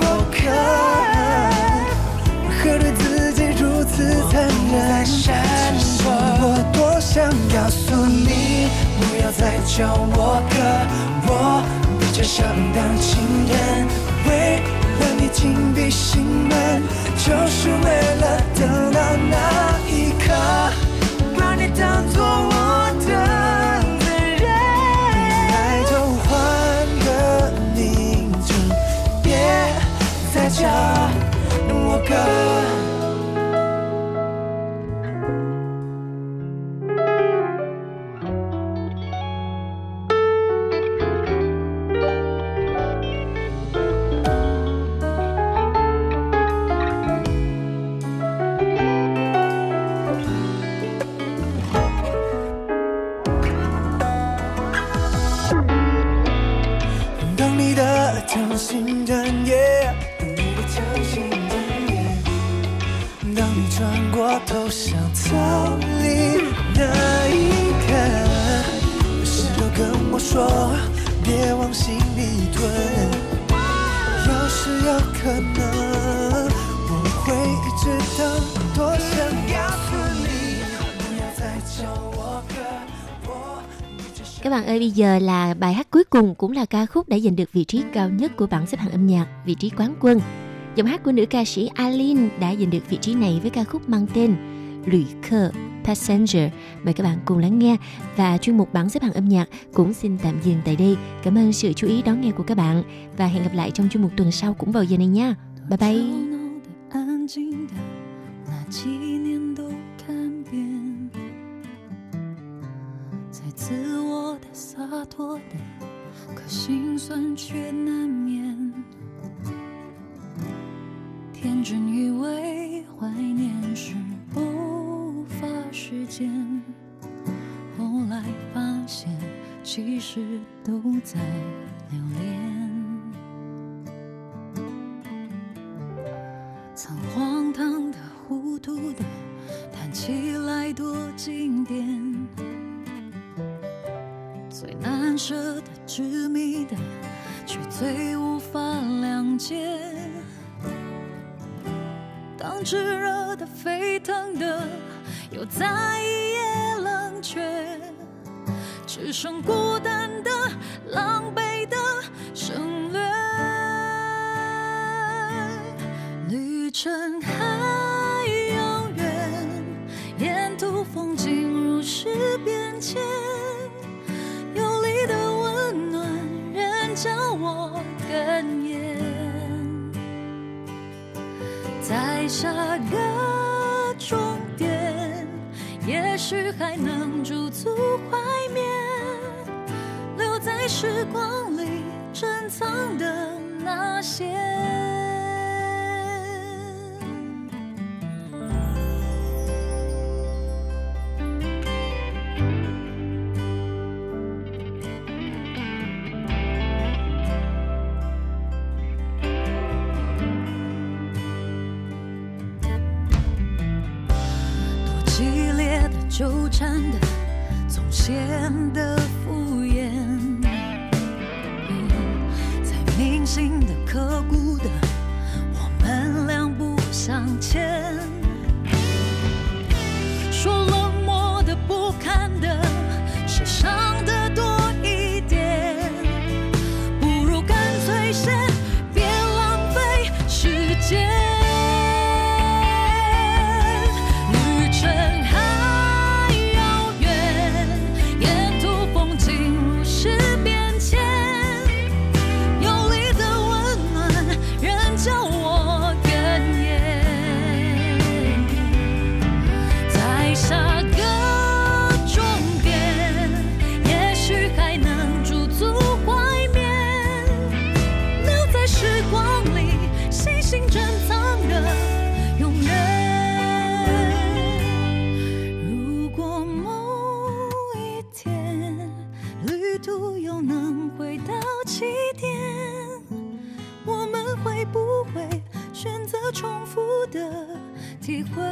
过客，为何对自己如此残忍？我多想告诉你，不要再叫我哥，我想当情人，为了你紧闭心门，就是为了等到那一刻，把你当做我的责任。爱就换个名字，别再叫我哥。giờ là bài hát cuối cùng cũng là ca khúc đã giành được vị trí cao nhất của bảng xếp hạng âm nhạc, vị trí quán quân. Giọng hát của nữ ca sĩ Aline đã giành được vị trí này với ca khúc mang tên L旅Khờ Passenger. Mời các bạn cùng lắng nghe và chuyên mục bảng xếp hạng âm nhạc cũng xin tạm dừng tại đây. Cảm ơn sự chú ý đón nghe của các bạn và hẹn gặp lại trong chuyên mục tuần sau cũng vào giờ này nha. Bye bye. 安静的那几年都看遍，在自我的 洒脱的，可心酸却难免。天真以为怀念是不发时间，后来发现其实都在留恋。曾荒唐的、糊涂的，谈起来多经典。最难舍的、执迷的，却最无法谅解。当炙热的、沸腾的，又在一夜冷却，只剩孤单的、狼狈的省略。旅程还遥远，沿途风景如是变迁，叫我哽咽。在下个终点，也许还能驻足怀缅，留在时光里珍藏的那些。激烈的纠缠的，总显得敷衍。在铭心的、刻骨的，我们两不相欠。说冷漠的、不堪的，体会？